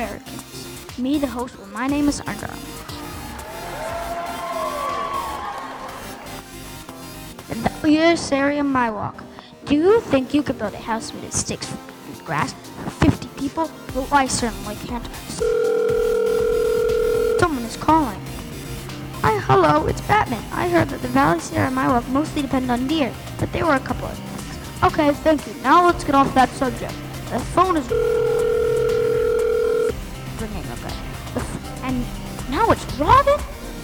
Americans. Me, the host, well, my name is Armour. And Yes, area Miwok. Do you think you could build a house made of sticks and grass for 50 people? Well, I certainly can't. Someone is calling. Hi, hello, it's Batman. I heard that the Valley Sierra and Miwok mostly depend on deer, but there were a couple of things. Okay, thank you. Now let's get off that subject. The phone is and now it's Robin?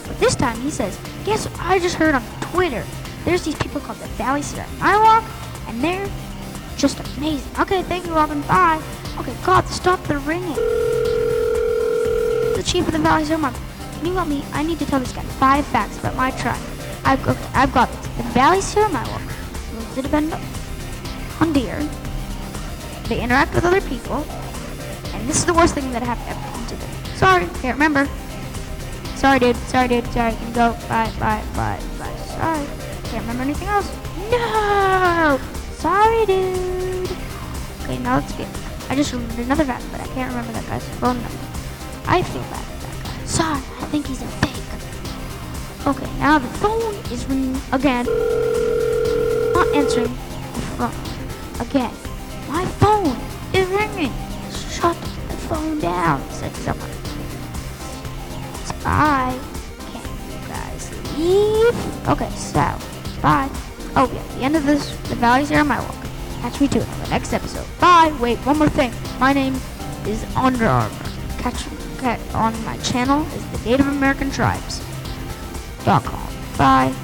But this time he says, guess what I just heard on Twitter? There's these people called the Valley Sierra Miwok, and they're just amazing. Okay, thank you, Robin. Bye. Okay, God, stop the ringing. The chief of the Valley Sierra. Can you help me? I need to tell this guy five facts about my tribe. I've, okay, I've got this. The Valley Sierra Miwok lives depend on deer. They interact with other people. And this is the worst thing that happened ever. Sorry, can't remember. Sorry, dude. Sorry, dude. Sorry. Can go? Bye, bye, bye, bye. Sorry. Can't remember anything else. No! Sorry, dude. Okay, now let's get. I just remembered another fact, but I can't remember that guy's phone number. I feel bad for that guy. Sorry, I think he's a fake. Okay, now the phone is ringing again. Not answering the phone. Again. My phone is ringing. Shut the phone down, said someone. Bye. Can you guys leave? Okay, so, bye. Oh, yeah, the end of this, the valleys are on Miwok. Catch me too on the next episode. Bye. Wait, one more thing. My name is Under Armour. Catch me on my channel is the Native American Tribes. Dot com. Bye.